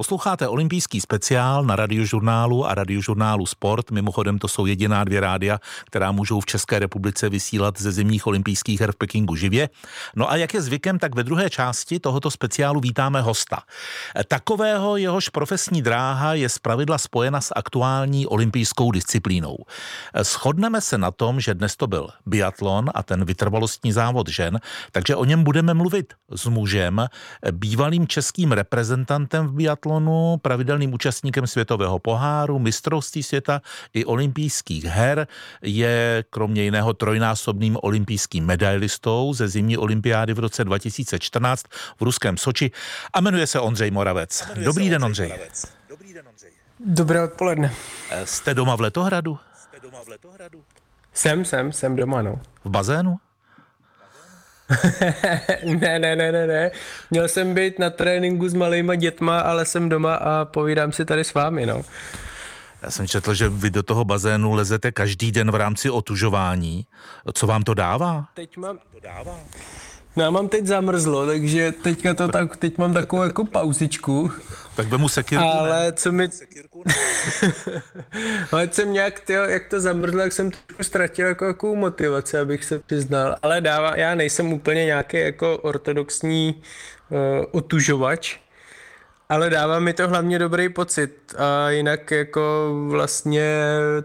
Posloucháte olympijský speciál na radiožurnálu a radiožurnálu Sport. Mimochodem to jsou jediná dvě rádia, která můžou v České republice vysílat ze zimních olympijských her v Pekingu živě. No a jak je zvykem, tak ve druhé části tohoto speciálu vítáme hosta. Takového jehož profesní dráha je zpravidla spojena s aktuální olympijskou disciplínou. Shodneme se na tom, že dnes to byl biatlon a ten vytrvalostní závod žen, takže o něm budeme mluvit s mužem, bývalým českým reprezentantem v biatlonu biatlonu, pravidelným účastníkem světového poháru, mistrovství světa i olympijských her, je kromě jiného trojnásobným olympijským medailistou ze zimní olympiády v roce 2014 v ruském Soči a jmenuje se Ondřej Moravec. Jmenuje Dobrý den, Ondřej. Dobrý den, Ondřej. Dobré odpoledne. Eh, jste doma v Letohradu? Jste doma v Letohradu? Jsem, jsem, jsem doma, no. V bazénu? ne, ne, ne, ne, ne. Měl jsem být na tréninku s malýma dětma, ale jsem doma a povídám si tady s vámi, no. Já jsem četl, že vy do toho bazénu lezete každý den v rámci otužování. Co vám to dává? Teď mám... To dává. No já mám teď zamrzlo, takže teďka to tak, teď mám takovou jako pauzičku. Tak vemu sekirku, Ale ne? co mi... Ale jsem nějak, tyjo, jak to zamrzlo, jak jsem trošku ztratil jako jakou motivaci, abych se přiznal. Ale dává, já nejsem úplně nějaký jako ortodoxní uh, otužovač, ale dává mi to hlavně dobrý pocit a jinak jako vlastně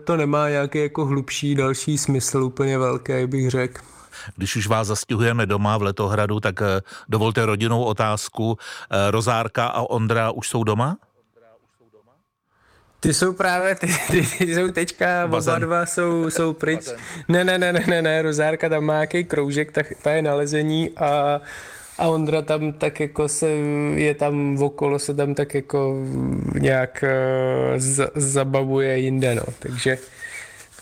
to nemá nějaký jako hlubší další smysl úplně velký, bych řekl. Když už vás zastihujeme doma v Letohradu, tak eh, dovolte rodinnou otázku. Eh, Rozárka a Ondra už jsou doma? Ty jsou právě, ty, ty, ty jsou teďka, oba dva jsou, jsou pryč. Ne, ne, ne, ne, ne, ne, Rozárka tam má nějaký kroužek, tak ta je nalezení a a Ondra tam tak jako se, je tam okolo, se tam tak jako nějak uh, z, zabavuje jinde, no. Takže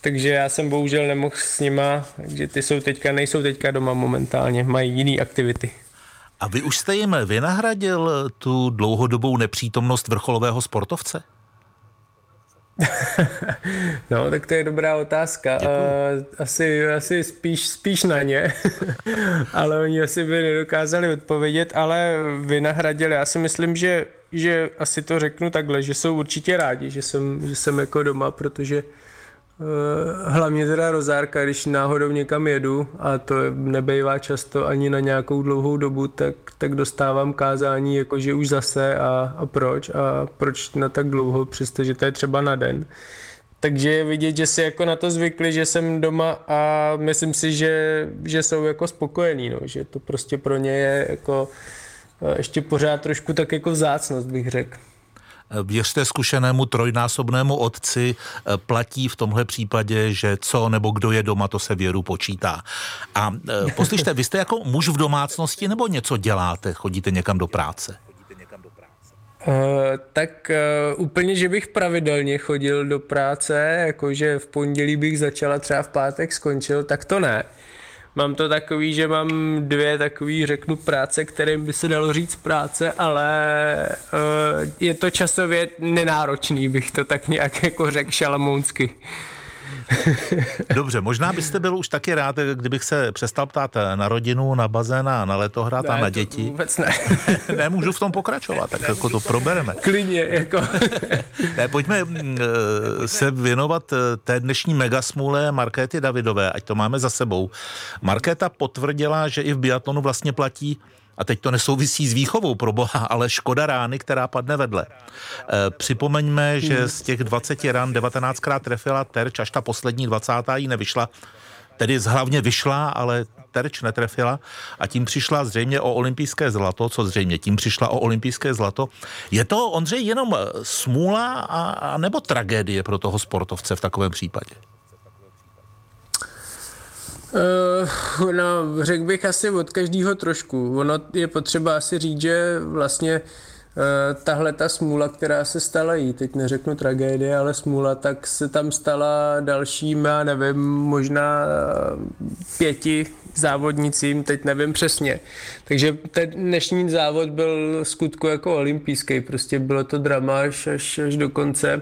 takže já jsem bohužel nemohl s nima, takže ty jsou teďka, nejsou teďka doma momentálně, mají jiné aktivity. A vy už jste jim vynahradil tu dlouhodobou nepřítomnost vrcholového sportovce? no, tak to je dobrá otázka. Uh, asi, asi spíš, spíš na ně, ale oni asi by nedokázali odpovědět, ale vynahradili. Já si myslím, že, že asi to řeknu takhle, že jsou určitě rádi, že jsem, že jsem jako doma, protože Eh, hlavně teda rozárka, když náhodou někam jedu a to nebejvá často ani na nějakou dlouhou dobu, tak, tak dostávám kázání jakože už zase a, a proč? A proč na tak dlouho, přestože to je třeba na den. Takže je vidět, že si jako na to zvykli, že jsem doma a myslím si, že, že jsou jako spokojení, no, že to prostě pro ně je jako eh, ještě pořád trošku tak jako vzácnost, bych řekl věřte zkušenému trojnásobnému otci, eh, platí v tomhle případě, že co nebo kdo je doma, to se věru počítá. A eh, poslyšte, vy jste jako muž v domácnosti nebo něco děláte, chodíte někam do práce? Uh, tak uh, úplně, že bych pravidelně chodil do práce, jakože v pondělí bych začala třeba v pátek skončil, tak to ne. Mám to takový, že mám dvě takový, řeknu, práce, kterým by se dalo říct práce, ale uh, je to časově nenáročný, bych to tak nějak jako řekl šalamounsky. Dobře, možná byste byl už taky rád, kdybych se přestal ptát na rodinu, na bazén a na letohrad a na děti. Vůbec ne. ne, můžu v tom pokračovat, tak jako to probereme. Klidně, jako. ne, pojďme eh, se věnovat eh, té dnešní megasmule Markéty Davidové, ať to máme za sebou. Markéta potvrdila, že i v biatlonu vlastně platí a teď to nesouvisí s výchovou pro boha, ale škoda rány, která padne vedle. E, připomeňme, že z těch 20 ran 19krát trefila terč, až ta poslední 20. jí nevyšla. Tedy hlavně vyšla, ale terč netrefila a tím přišla zřejmě o olympijské zlato, co zřejmě tím přišla o olympijské zlato. Je to, Ondřej, jenom smůla a, a nebo tragédie pro toho sportovce v takovém případě? Uh, no, řekl bych asi od každého trošku. Ono je potřeba asi říct, že vlastně uh, tahle ta smůla, která se stala jí, teď neřeknu tragédie, ale smůla, tak se tam stala dalším, já nevím, možná pěti závodnicím, teď nevím přesně. Takže ten dnešní závod byl skutku jako olympijský, prostě bylo to drama až, až, až do konce.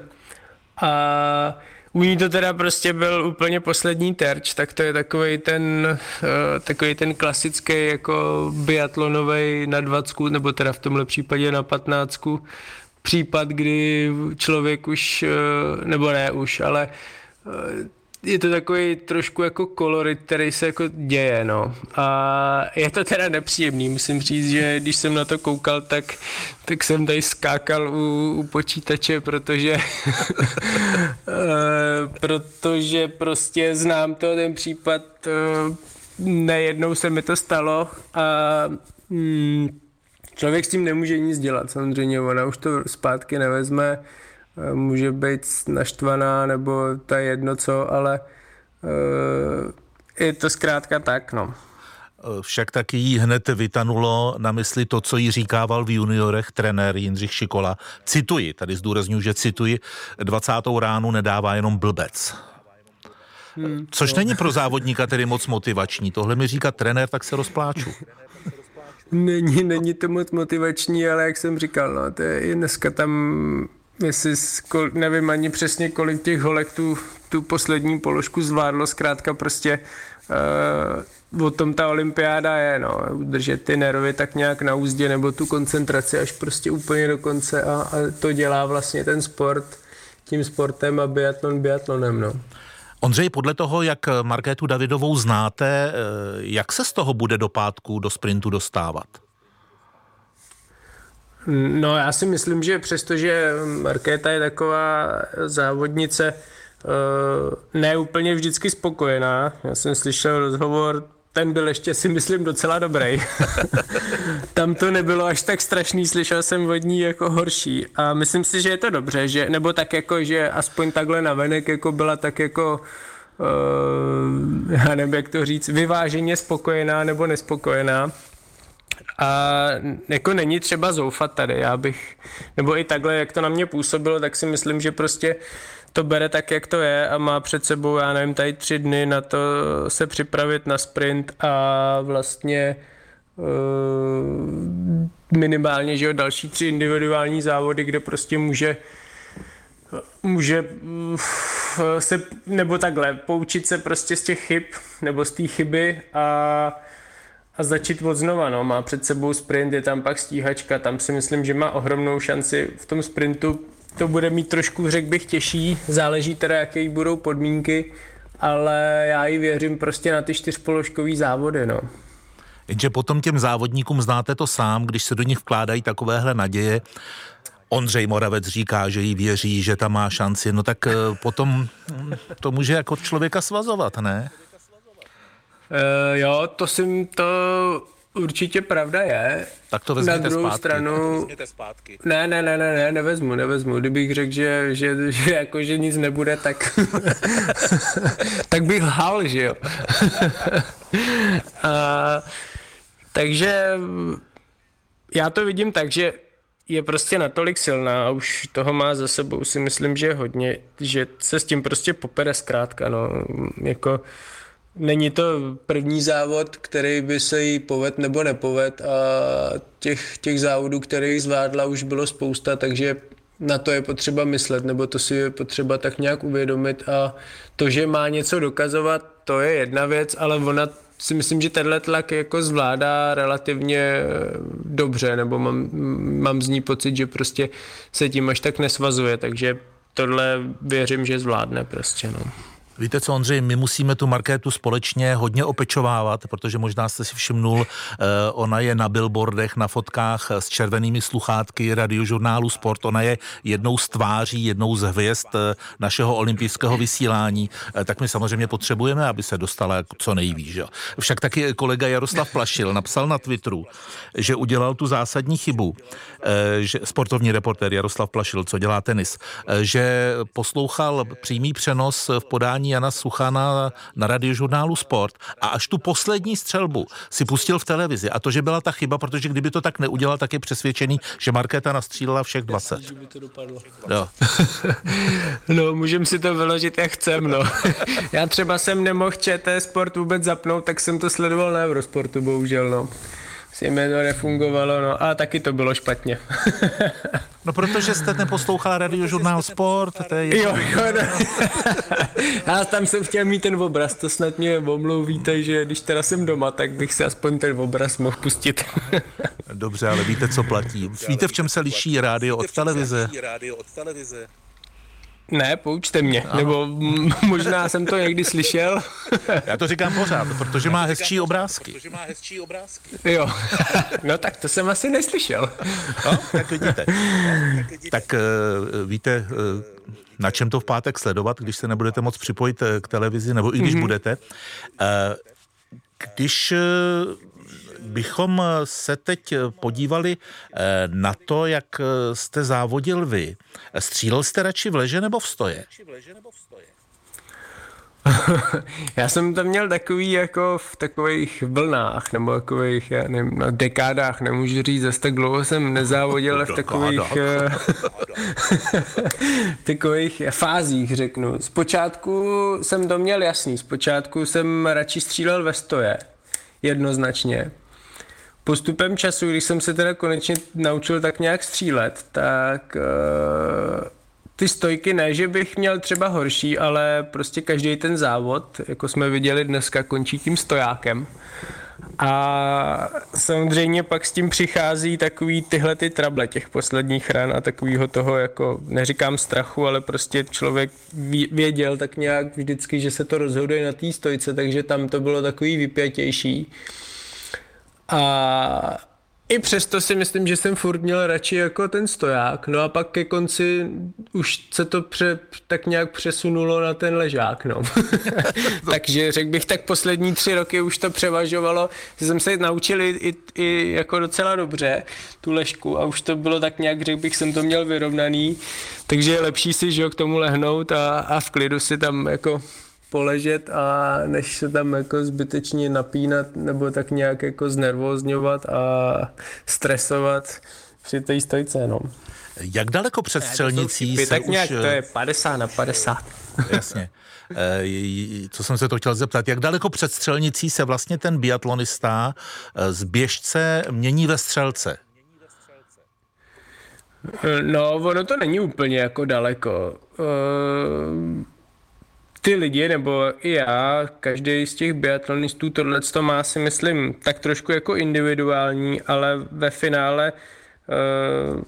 A u ní to teda prostě byl úplně poslední terč, tak to je takový ten, uh, takový ten klasický jako biatlonový na 20, nebo teda v tomhle případě na 15, případ, kdy člověk už, eh, nebo ne už, ale eh, je to takový trošku jako kolorit, který se jako děje, no. A je to teda nepříjemný, musím říct, že když jsem na to koukal, tak, tak jsem tady skákal u, u počítače, protože protože prostě znám to, ten případ, nejednou se mi to stalo a mm, člověk s tím nemůže nic dělat, samozřejmě, ona už to zpátky nevezme, eh, může být naštvaná, nebo je jedno co, ale uh, je to zkrátka tak, no. Eh, však taky jí hned vytanulo na mysli to, co jí říkával v juniorech trenér Jindřich Šikola. Cituji, tady zdůraznuju, že cituji, 20. ránu nedává jenom blbec. Hmm, Což no. není pro závodníka tedy moc motivační. Tohle mi říká trenér, tak se rozpláču. Není, není to moc motivační, ale jak jsem říkal, no, to je dneska tam, jestli nevím ani přesně, kolik těch holek tu, tu poslední položku zvládlo, zkrátka prostě uh, o tom ta olympiáda je, no, udržet ty nervy tak nějak na úzdě nebo tu koncentraci až prostě úplně do konce a, a to dělá vlastně ten sport tím sportem a biatlon biatlonem, no. Ondřej, podle toho, jak Markétu Davidovou znáte, eh, jak se z toho bude do pátku do sprintu dostávat? No já si myslím, že přestože Markéta je taková závodnice eh, ne úplně vždycky spokojená, já jsem slyšel rozhovor ten byl ještě si myslím docela dobrý. Tam to nebylo až tak strašný, slyšel jsem od ní jako horší a myslím si, že je to dobře, že, nebo tak jako, že aspoň takhle navenek jako byla tak jako uh, já nevím, jak to říct, vyváženě spokojená nebo nespokojená. A jako není třeba zoufat tady, já bych, nebo i takhle, jak to na mě působilo, tak si myslím, že prostě to bere tak, jak to je a má před sebou, já nevím, tady tři dny na to se připravit na sprint a vlastně uh, minimálně, že jo, další tři individuální závody, kde prostě může může uh, se, nebo takhle, poučit se prostě z těch chyb, nebo z té chyby a, a začít od znova, no. Má před sebou sprint, je tam pak stíhačka, tam si myslím, že má ohromnou šanci v tom sprintu to bude mít trošku, řekl bych, těžší, záleží teda, jaké budou podmínky, ale já ji věřím prostě na ty čtyřpoložkový závody, no. Jenže potom těm závodníkům znáte to sám, když se do nich vkládají takovéhle naděje, Ondřej Moravec říká, že jí věří, že tam má šanci, no tak eh, potom to může jako člověka svazovat, ne? Uh, jo, to si to určitě pravda je. Tak to vezměte Na druhou zpátky. stranu... To zpátky. Ne, ne, ne, ne, ne, nevezmu, nevezmu. Kdybych řekl, že, že, že, jako, že nic nebude, tak, tak bych lhal, že jo. A, takže já to vidím tak, že je prostě natolik silná a už toho má za sebou si myslím, že hodně, že se s tím prostě popere zkrátka, no, jako Není to první závod, který by se jí poved nebo nepoved a těch, těch závodů, které zvládla, už bylo spousta, takže na to je potřeba myslet, nebo to si je potřeba tak nějak uvědomit a to, že má něco dokazovat, to je jedna věc, ale ona si myslím, že tenhle tlak jako zvládá relativně dobře, nebo mám, mám z ní pocit, že prostě se tím až tak nesvazuje, takže tohle věřím, že zvládne prostě, no. Víte co, Ondřej, my musíme tu Markétu společně hodně opečovávat, protože možná jste si všimnul, eh, ona je na billboardech, na fotkách s červenými sluchátky radiožurnálu Sport. Ona je jednou z tváří, jednou z hvězd eh, našeho olympijského vysílání. Eh, tak my samozřejmě potřebujeme, aby se dostala co nejvíc. Však taky kolega Jaroslav Plašil napsal na Twitteru, že udělal tu zásadní chybu, že sportovní reportér Jaroslav Plašil, co dělá tenis, že poslouchal přímý přenos v podání Jana Suchana na radiožurnálu Sport a až tu poslední střelbu si pustil v televizi. A to, že byla ta chyba, protože kdyby to tak neudělal, tak je přesvědčený, že Markéta nastřílela všech 20. Jasný, by to dopadlo. Jo. no, můžeme si to vyložit, jak chcem, no. Já třeba jsem nemohl ČT Sport vůbec zapnout, tak jsem to sledoval na Eurosportu, bohužel, no. Si to nefungovalo, no a taky to bylo špatně. no protože jste neposlouchala radiožurnál Sport, to je Jo, jo, no. Já tam jsem chtěl mít ten obraz, to snad mě omlouvíte, že když teda jsem doma, tak bych si aspoň ten obraz mohl pustit. Dobře, ale víte, co platí. Víte, v čem se liší rádio od televize? Ne, poučte mě, ano. nebo možná jsem to někdy slyšel. Já to říkám pořád, protože má hezčí obrázky. Protože má hezčí obrázky. Jo, no tak to jsem asi neslyšel. No, tak vidíte. Tak uh, víte, uh, na čem to v pátek sledovat, když se nebudete moc připojit k televizi, nebo i když mm-hmm. budete. Uh, když bychom se teď podívali eh, na to, jak jste závodil vy. Střílel jste radši v leže nebo v stoje? Já jsem tam měl takový jako v takových vlnách, nebo takových, já nevím, no, dekádách, nemůžu říct, zase tak dlouho jsem nezávodil, ale v takových, eh, takových fázích, řeknu. Zpočátku jsem to měl jasný, zpočátku jsem radši střílel ve stoje, jednoznačně postupem času, když jsem se teda konečně naučil tak nějak střílet, tak uh, ty stojky ne, že bych měl třeba horší, ale prostě každý ten závod, jako jsme viděli dneska, končí tím stojákem. A samozřejmě pak s tím přichází takový tyhle ty trable těch posledních ran a takovýho toho jako, neříkám strachu, ale prostě člověk věděl tak nějak vždycky, že se to rozhoduje na té stojce, takže tam to bylo takový vypětější. A i přesto si myslím, že jsem furt měl radši jako ten stoják. No a pak ke konci už se to pře, tak nějak přesunulo na ten ležák, no. Takže řekl bych, tak poslední tři roky už to převažovalo, že jsem se naučil i, i jako docela dobře tu ležku a už to bylo tak nějak, řekl bych, jsem to měl vyrovnaný. Takže je lepší si, že k tomu lehnout a, a v klidu si tam jako poležet a než se tam jako zbytečně napínat nebo tak nějak jako znervozňovat a stresovat při té stojce, no. Jak daleko před střelnicí se tak nějak už... to je 50 na 50. Jasně. Eh, co jsem se to chtěl zeptat, jak daleko před střelnicí se vlastně ten biatlonista eh, z běžce mění ve střelce? No, ono to není úplně jako daleko. Uh ty lidi, nebo i já, každý z těch biatlonistů tohle to má si myslím tak trošku jako individuální, ale ve finále uh,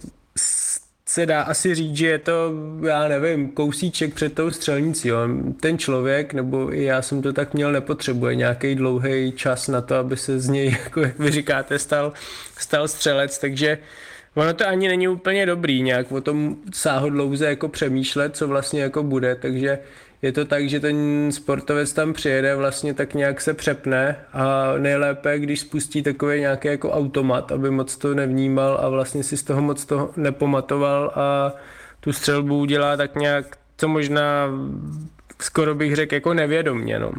se dá asi říct, že je to, já nevím, kousíček před tou střelnicí. Jo. Ten člověk, nebo i já jsem to tak měl, nepotřebuje nějaký dlouhý čas na to, aby se z něj, jako jak vy říkáte, stal, stal střelec, takže Ono to ani není úplně dobrý nějak o tom sáhodlouze jako přemýšlet, co vlastně jako bude, takže je to tak, že ten sportovec tam přijede, vlastně tak nějak se přepne a nejlépe, když spustí takový nějaký jako automat, aby moc to nevnímal a vlastně si z toho moc to nepomatoval a tu střelbu udělá tak nějak, co možná skoro bych řekl jako nevědomně. No.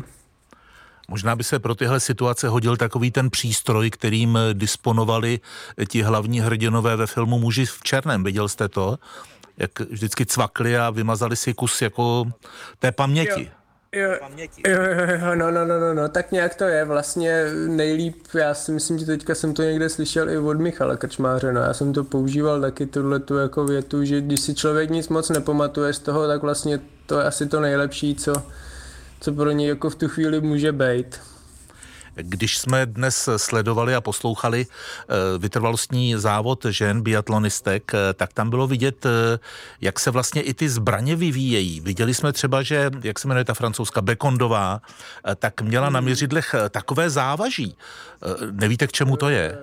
Možná by se pro tyhle situace hodil takový ten přístroj, kterým disponovali ti hlavní hrdinové ve filmu Muži v černém. Viděl jste to? Jak vždycky cvakli a vymazali si kus jako té paměti. Jo. Jo, jo, jo, no, no, no, no, no, tak nějak to je vlastně nejlíp, já si myslím, že teďka jsem to někde slyšel i od Michala Krčmáře, no, já jsem to používal taky tuhle tu jako větu, že když si člověk nic moc nepamatuje z toho, tak vlastně to je asi to nejlepší, co, co pro něj jako v tu chvíli může být. Když jsme dnes sledovali a poslouchali eh, vytrvalostní závod žen biatlonistek, eh, tak tam bylo vidět, eh, jak se vlastně i ty zbraně vyvíjejí. Viděli jsme třeba, že, jak se jmenuje ta francouzska, Bekondová, tak měla na měřidlech takové závaží. Nevíte, k čemu to je?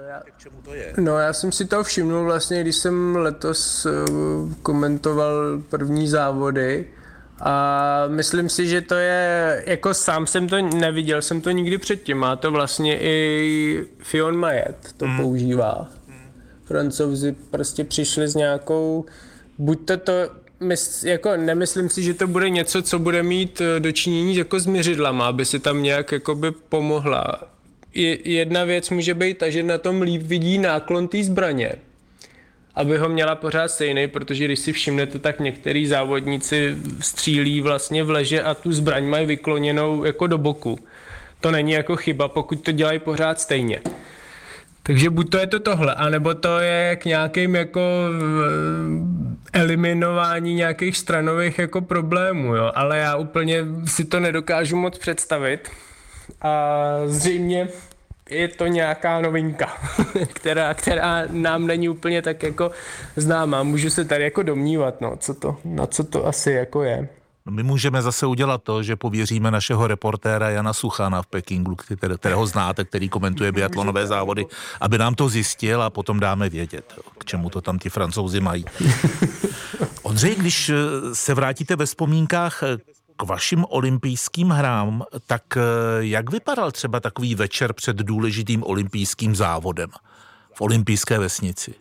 No já jsem si to všimnul vlastně, když jsem letos komentoval první závody, a myslím si, že to je, jako sám jsem to neviděl, jsem to nikdy předtím, má to vlastně i Fion Majet, to mm. používá. Francouzi prostě přišli s nějakou, buď to to, mys, jako nemyslím si, že to bude něco, co bude mít eh, dočinění jako s měřidlama, aby si tam nějak jakoby pomohla. Je, jedna věc může být ta, že na tom líp vidí náklon té zbraně, aby ho měla pořád stejný, protože když si všimnete, tak některý závodníci střílí vlastně v leže a tu zbraň mají vykloněnou jako do boku. To není jako chyba, pokud to dělají pořád stejně. Takže buď to je to tohle, anebo to je k nějakým jako eliminování nějakých stranových jako problémů, jo. Ale já úplně si to nedokážu moc představit. A zřejmě je to nějaká novinka, která, která nám není úplně tak jako známá. Můžu se tady jako domnívat, no, co to, na co to asi jako je. No my můžeme zase udělat to, že pověříme našeho reportéra Jana Suchana v Pekingu, kterého znáte, který komentuje biatlonové závody, aby nám to zjistil a potom dáme vědět, k čemu to tam ti francouzi mají. Ondřej, když se vrátíte ve vzpomínkách k vašim olympijským hrám, tak eh, jak vypadal třeba takový večer před důležitým olympijským závodem v olympijské vesnici?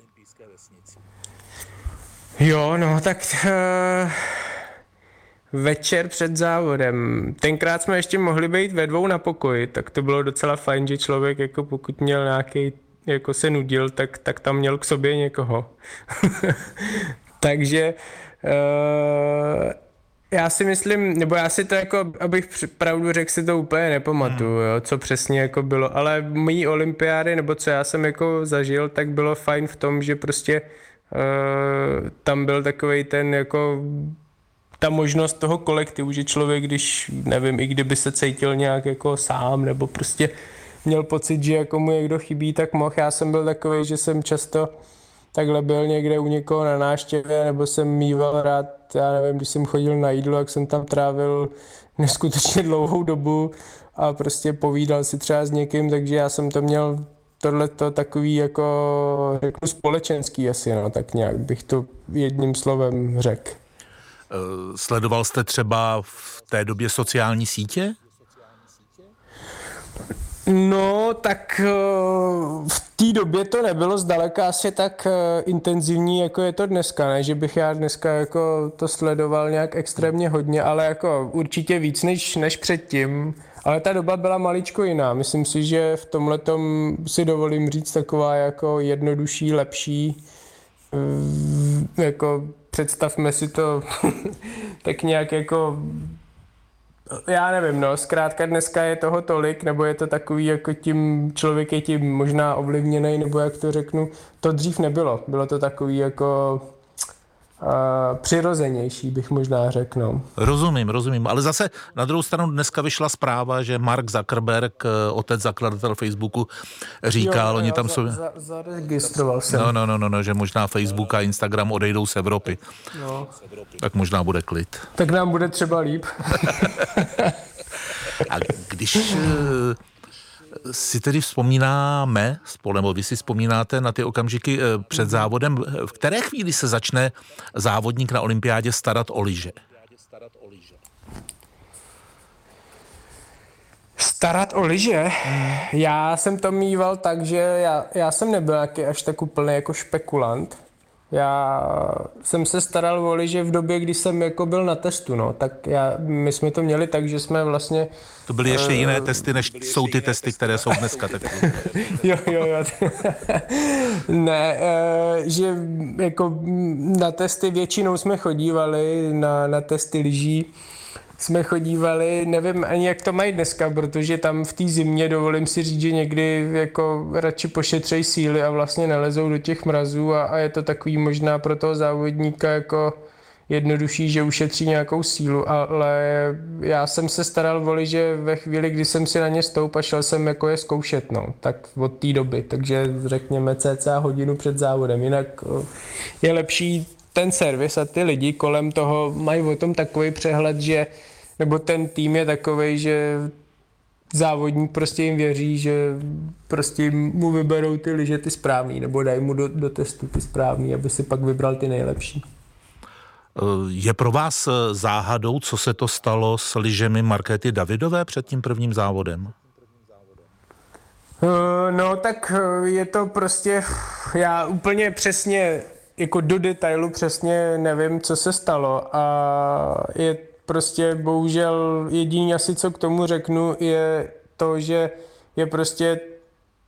Jo, no tak uh, večer před závodem. Tenkrát jsme ještě mohli být ve dvou na pokoji, tak to bylo docela fajn, že člověk jako pokud měl nějaký jako se nudil, tak, tak tam měl k sobě někoho. Takže uh, já si myslím, nebo já si to jako, abych pravdu řekl, si to úplně nepamatuju, hmm. jo, co přesně jako bylo, ale mojí olympiády, nebo co já jsem jako zažil, tak bylo fajn v tom, že prostě uh, tam byl takový ten jako ta možnost toho kolektivu, že člověk, když, nevím, i kdyby se cítil nějak jako sám, nebo prostě měl pocit, že jako mu někdo chybí, tak mohl. Já jsem byl takový, že jsem často takhle byl někde u někoho na náštěvě, nebo jsem mýval rád, já nevím, když jsem chodil na jídlo, jak jsem tam trávil neskutečně dlouhou dobu a prostě povídal si třeba s někým, takže já jsem to měl tohle to takový jako řeknu společenský asi, no, tak nějak bych to jedním slovem řekl. Eh, sledoval jste třeba v té době sociální sítě? No, tak eh, v té době to nebylo zdaleka asi tak eh, intenzivní, jako je to dneska, ne, že bych já dneska jako to sledoval nějak extrémně hodně, ale jako určitě víc než, než předtím. Ale ta doba byla maličko jiná. Myslím si, že v tomhle si dovolím říct taková jako jednodušší, lepší, eh, jako představme si to tak nějak jako já nevím, no, zkrátka dneska je toho tolik, nebo je to takový, jako tím člověk je tím možná ovlivněný, nebo jak to řeknu, to dřív nebylo. Bylo to takový jako přirozenější, bych možná řekl. No. Rozumím, rozumím. Ale zase na druhou stranu dneska vyšla zpráva, že Mark Zuckerberg, eh, otec zakladatel Facebooku, říkal, jo, oni tam jsou... Za, zaregistroval jsem. No, no, no, no, no, že možná Facebook a Instagram odejdou z Evropy. No. Tak možná bude klid. Tak nám bude třeba líp. a když eh, si tedy vzpomínáme, nebo vy si vzpomínáte na ty okamžiky eh, před mhm. závodem, v které chvíli se začne závodník na olympiádě starat o lyže? Starat o lyže? Já jsem to mýval tak, že já, já jsem nebyl až tak úplně jako špekulant. Já jsem se staral o liže v době, kdy jsem jako byl na testu, no. Tak já, my jsme to měli tak, že jsme vlastně... To byly ještě uh, jiné testy, než jsou ty testy, které jsou dneska. jo, jo, jo. ne, uh, že jako na testy většinou jsme chodívali, na, na testy lyží jsme chodívali, nevím ani jak to mají dneska, protože tam v té zimě dovolím si říct, že někdy jako radši pošetřej síly a vlastně nelezou do těch mrazů a, a je to takový možná pro toho závodníka jako jednodušší, že ušetří nějakou sílu, ale já jsem se staral voli, že ve chvíli, kdy jsem si na ně stoup a šel jsem jako je zkoušet, no, tak od té doby, takže řekněme cca hodinu před závodem, jinak je lepší ten servis a ty lidi kolem toho mají o tom takový přehled, že nebo ten tým je takový, že závodník prostě jim věří, že prostě mu vyberou ty liže ty správný, nebo dají mu do, do testu ty správný, aby si pak vybral ty nejlepší. Eh, je pro vás eh, záhadou, co se to stalo s lyžemi Markety Davidové před tím prvním závodem? Eh, no tak je to prostě, já úplně přesně, jako do detailu přesně nevím, co se stalo a je prostě bohužel jediný asi, co k tomu řeknu, je to, že je prostě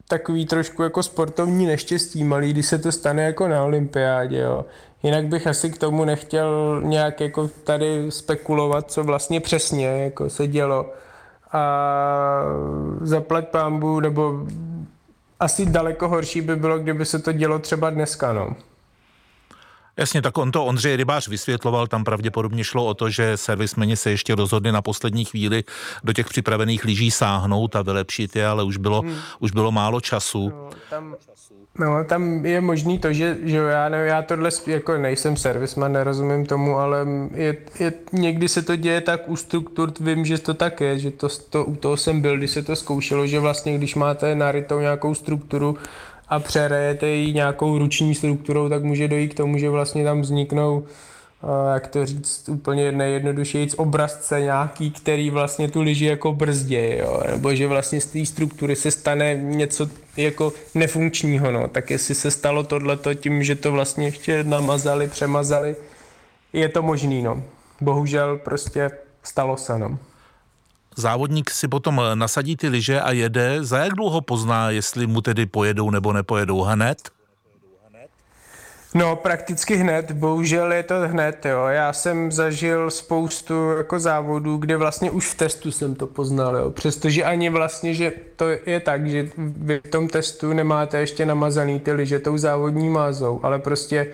takový trošku jako sportovní neštěstí malý, když se to stane jako na olympiádě, jo. Jinak bych asi k tomu nechtěl nějak jako tady spekulovat, co vlastně přesně jako se dělo. A zaplat pámbu, nebo asi daleko horší by bylo, kdyby se to dělo třeba dneska, no. Jasně, tak on to Ondřej Rybář vysvětloval, tam pravděpodobně šlo o to, že servismeni se ještě rozhodli na poslední chvíli do těch připravených lyží sáhnout a vylepšit je, ale už bylo, hmm. už bylo málo času. No, tam, no, tam je možný to, že, že já, ne, já tohle jako nejsem servisman, nerozumím tomu, ale je, je, někdy se to děje tak u struktur, vím, že to tak je, že to, to, u toho jsem byl, když se to zkoušelo, že vlastně když máte narytou nějakou strukturu, a přerejete ji nějakou ruční strukturou, tak může dojít k tomu, že vlastně tam vzniknou jak to říct úplně nejjednodušeji, obrazce nějaký, který vlastně tu liži jako brzdě, jo? nebo že vlastně z té struktury se stane něco jako nefunkčního, no. tak jestli se stalo tohleto tím, že to vlastně ještě namazali, přemazali, je to možný, no. Bohužel prostě stalo se, no závodník si potom nasadí ty lyže a jede. Za jak dlouho pozná, jestli mu tedy pojedou nebo nepojedou hned? No, prakticky hned, bohužel je to hned, jo. Já jsem zažil spoustu jako závodů, kde vlastně už v testu jsem to poznal, jo. Přestože ani vlastně, že to je tak, že vy v tom testu nemáte ještě namazaný ty liže tou závodní mázou, ale prostě Eh,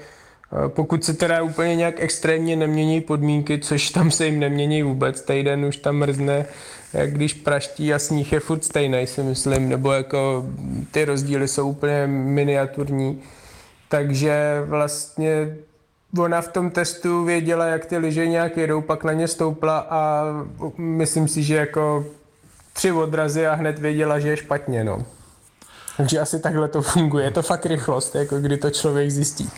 pokud se teda úplně nějak extrémně nemění podmínky, což tam se jim nemění vůbec, týden už tam mrzne, jak když praští a sníh je furt stejný, si myslím, nebo jako ty rozdíly jsou úplně miniaturní. Takže vlastně ona v tom testu věděla, jak ty lyže nějak jedou, pak na ně stoupla a myslím si, že jako tři odrazy a hned věděla, že je špatně, no. Takže asi takhle to funguje. Je to fakt rychlost, jako kdy to člověk zjistí.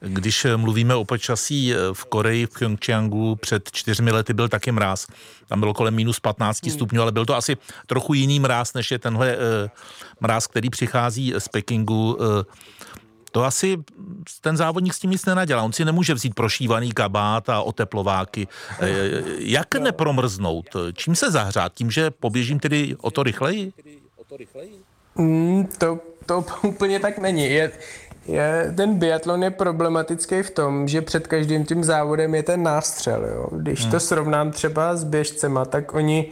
Když mluvíme o počasí eh, v Koreji, v Pyeongchangu před čtyřmi lety byl taky mráz. Tam bylo kolem minus 15 hmm. stupňů, ale byl to asi trochu jiný mráz, než je tenhle uh, mráz, který přichází z Pekingu. To asi ten závodník s tím nic nenadělá. On si nemůže vzít prošívaný kabát a oteplováky. Jak nepromrznout? Čím se zahřát? Tím, že poběžím tedy o to rychleji? Mm, to, to úplně tak není. Je, je, ten biatlon je problematický v tom, že před každým tím závodem je ten nástřel. Jo. Když hmm. to srovnám třeba s běžcema, tak oni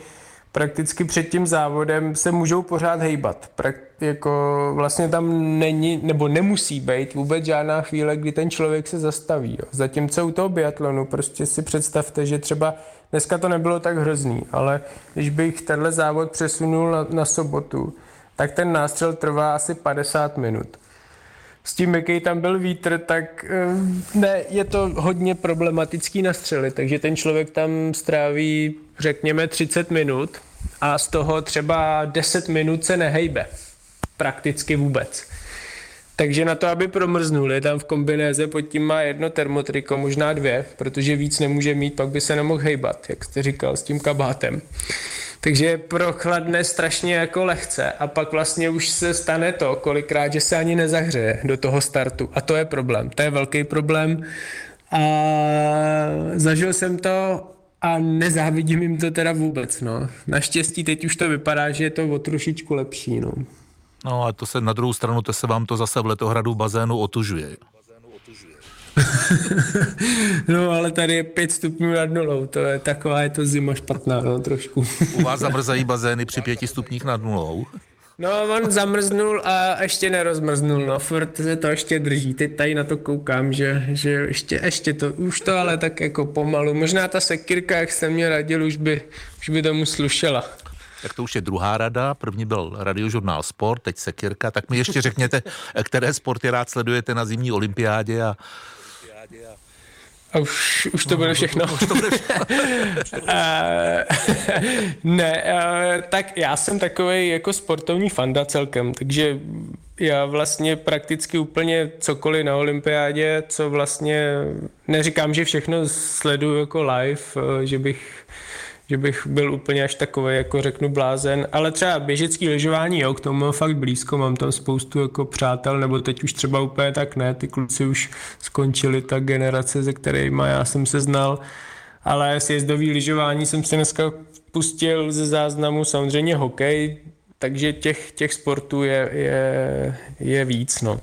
prakticky před tím závodem se můžou pořád hejbat. Prak, jako vlastně tam není, nebo nemusí být vůbec žádná chvíle, kdy ten člověk se zastaví. Jo. Zatímco u toho biatlonu prostě si představte, že třeba dneska to nebylo tak hrozný, ale když bych tenhle závod přesunul na, na sobotu, tak ten nástřel trvá asi 50 minut s tím, jaký tam byl vítr, tak eh, ne, je to hodně problematický na střely, takže ten člověk tam stráví, řekněme, 30 minut a z toho třeba 10 minut se nehejbe. Prakticky vůbec. Takže na to, aby promrznul, je tam v kombinéze, pod tím má jedno termotriko, možná dvě, protože víc nemůže mít, pak by se nemohl hejbat, jak jste říkal, s tím kabátem. Takže prochladne strašně jako lehce a pak vlastně už se stane to, kolikrát, že se ani nezahřeje do toho startu a to je problém, to je velký problém a zažil jsem to a nezávidím jim to teda vůbec, no. Naštěstí teď už to vypadá, že je to o trošičku lepší, no. No a to se na druhou stranu, to se vám to zase v letohradu bazénu otužuje. no ale tady je 5 stupňů nad nulou, to je taková, je to zima špatná, no trošku. U vás zamrzají bazény při 5 stupních nad nulou? No, on zamrznul a ještě nerozmrznul, no, furt se to ještě drží. Teď tady na to koukám, že, že ještě, ještě to, už to ale tak jako pomalu. Možná ta sekirka, jak jsem mě radil, už by, už by tomu slušela. Tak to už je druhá rada. První byl radiožurnál Sport, teď Sekirka. Tak mi ještě řekněte, které sporty rád sledujete na zimní olympiádě a a už, už to bude všechno. Už to bude všechno. ne, tak já jsem takový jako sportovní fanda celkem, takže já vlastně prakticky úplně cokoliv na olympiádě, co vlastně, neříkám, že všechno sleduju jako live, že bych že bych byl úplně až takový, jako řeknu, blázen, ale třeba běžecký lyžování, jo, k tomu mám fakt blízko, mám tam spoustu jako přátel, nebo teď už třeba úplně tak ne, ty kluci už skončili ta generace, ze kterými já jsem se znal, ale sjezdový lyžování jsem si dneska pustil ze záznamu, samozřejmě hokej, takže těch, těch sportů je, je, je víc, no.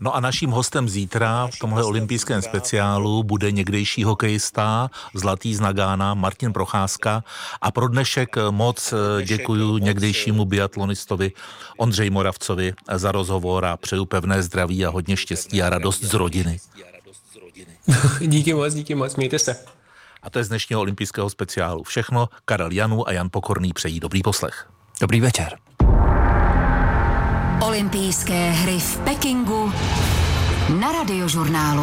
No a naším hostem zítra v tomhle olympijském speciálu bude někdejší hokejista, zlatý z Nagána, Martin Procházka. A pro dnešek moc děkuji někdejšímu biatlonistovi Ondřej Moravcovi za rozhovor a přeju pevné zdraví a hodně štěstí a radost z rodiny. díky moc, díky moc, mějte se. A to je z dnešního olympijského speciálu všechno. Karel Janu a Jan Pokorný přejí dobrý poslech. Dobrý večer. Olympijské hry v Pekingu na radiožurnálu.